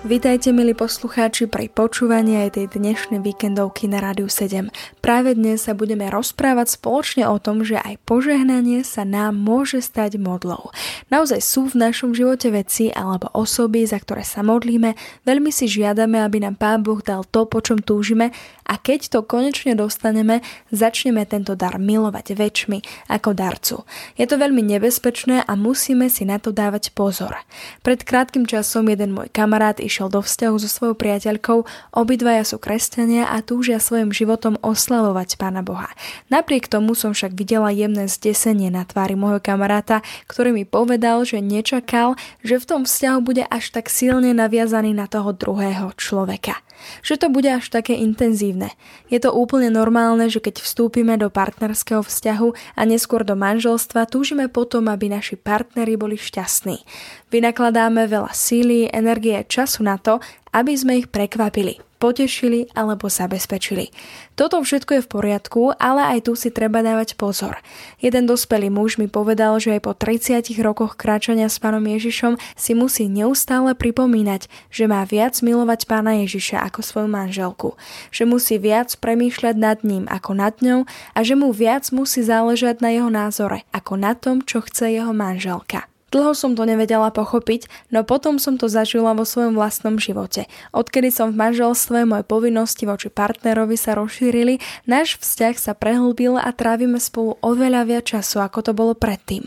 Vítajte milí poslucháči pri počúvaní aj tej dnešnej víkendovky na Rádiu 7. Práve dnes sa budeme rozprávať spoločne o tom, že aj požehnanie sa nám môže stať modlou. Naozaj sú v našom živote veci alebo osoby, za ktoré sa modlíme, veľmi si žiadame, aby nám Pán Boh dal to, po čom túžime a keď to konečne dostaneme, začneme tento dar milovať väčšmi ako darcu. Je to veľmi nebezpečné a musíme si na to dávať pozor. Pred krátkým časom jeden môj kamarát išiel do vzťahu so svojou priateľkou, obidvaja sú kresťania a túžia svojim životom oslavovať Pána Boha. Napriek tomu som však videla jemné zdesenie na tvári môjho kamaráta, ktorý mi povedal, že nečakal, že v tom vzťahu bude až tak silne naviazaný na toho druhého človeka že to bude až také intenzívne. Je to úplne normálne, že keď vstúpime do partnerského vzťahu a neskôr do manželstva, túžime potom, aby naši partneri boli šťastní. Vynakladáme veľa síly, energie času na to, aby sme ich prekvapili potešili alebo zabezpečili. Toto všetko je v poriadku, ale aj tu si treba dávať pozor. Jeden dospelý muž mi povedal, že aj po 30 rokoch kráčania s pánom Ježišom si musí neustále pripomínať, že má viac milovať pána Ježiša ako svoju manželku, že musí viac premýšľať nad ním ako nad ňou a že mu viac musí záležať na jeho názore ako na tom, čo chce jeho manželka. Dlho som to nevedela pochopiť, no potom som to zažila vo svojom vlastnom živote. Odkedy som v manželstve, moje povinnosti voči partnerovi sa rozšírili, náš vzťah sa prehlbil a trávime spolu oveľa viac času, ako to bolo predtým.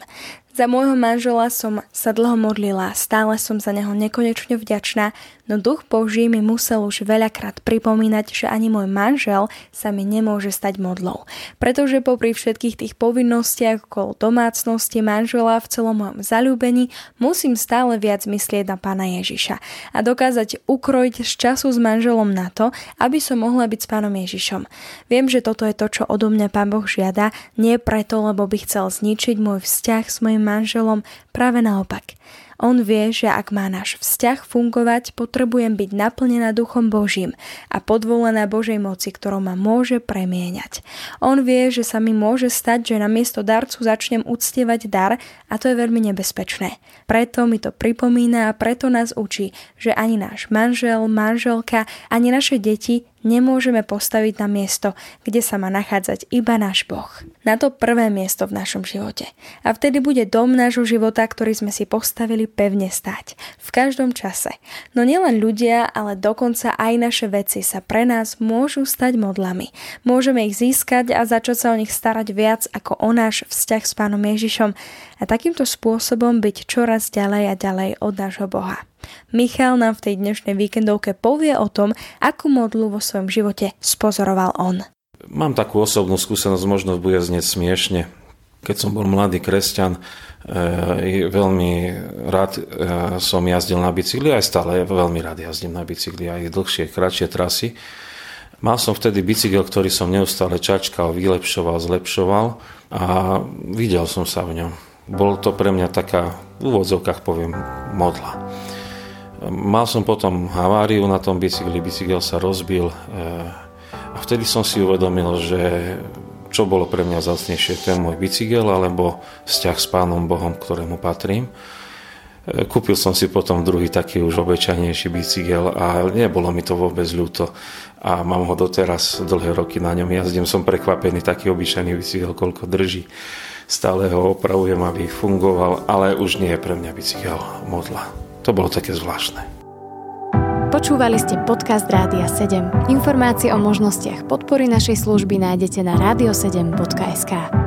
Za môjho manžela som sa dlho modlila, stále som za neho nekonečne vďačná, no duch Boží mi musel už veľakrát pripomínať, že ani môj manžel sa mi nemôže stať modlou. Pretože popri všetkých tých povinnostiach okolo domácnosti manžela v celom mojom zalúbení musím stále viac myslieť na pána Ježiša a dokázať ukrojiť z času s manželom na to, aby som mohla byť s pánom Ježišom. Viem, že toto je to, čo odo mňa pán Boh žiada, nie preto, lebo by chcel zničiť môj vzťah s mojim manželom, práve naopak. On vie, že ak má náš vzťah fungovať, potrebujem byť naplnená Duchom Božím a podvolená Božej moci, ktorou ma môže premieňať. On vie, že sa mi môže stať, že namiesto darcu začnem uctievať dar a to je veľmi nebezpečné. Preto mi to pripomína a preto nás učí, že ani náš manžel, manželka, ani naše deti nemôžeme postaviť na miesto, kde sa má nachádzať iba náš Boh. Na to prvé miesto v našom živote. A vtedy bude dom nášho života, ktorý sme si postavili pevne stať. V každom čase. No nielen ľudia, ale dokonca aj naše veci sa pre nás môžu stať modlami. Môžeme ich získať a začať sa o nich starať viac ako o náš vzťah s Pánom Ježišom a takýmto spôsobom byť čoraz ďalej a ďalej od nášho Boha. Michal nám v tej dnešnej víkendovke povie o tom, akú modlu vo svojom živote spozoroval on. Mám takú osobnú skúsenosť, možno bude znieť smiešne. Keď som bol mladý kresťan, e, veľmi rád e, som jazdil na bicykli, aj stále veľmi rád jazdím na bicykli, aj dlhšie, kratšie trasy. Mal som vtedy bicykel, ktorý som neustále čačkal, vylepšoval, zlepšoval a videl som sa v ňom. Bol to pre mňa taká, v úvodzovkách poviem, modla. Mal som potom haváriu na tom bicykli, bicykel sa rozbil eh, a vtedy som si uvedomil, že čo bolo pre mňa zácnejšie, ten môj bicykel alebo vzťah s Pánom Bohom, ktorému patrím. Eh, kúpil som si potom druhý taký už obyčajnejší bicykel a nebolo mi to vôbec ľúto a mám ho doteraz dlhé roky na ňom jazdím. Som prekvapený, taký obyčajný bicykel, koľko drží. Stále ho opravujem, aby fungoval, ale už nie je pre mňa bicykel modla. To bolo také zvláštne. Počúvali ste podcast Rádia 7. Informácie o možnostiach podpory našej služby nájdete na radio7.sk.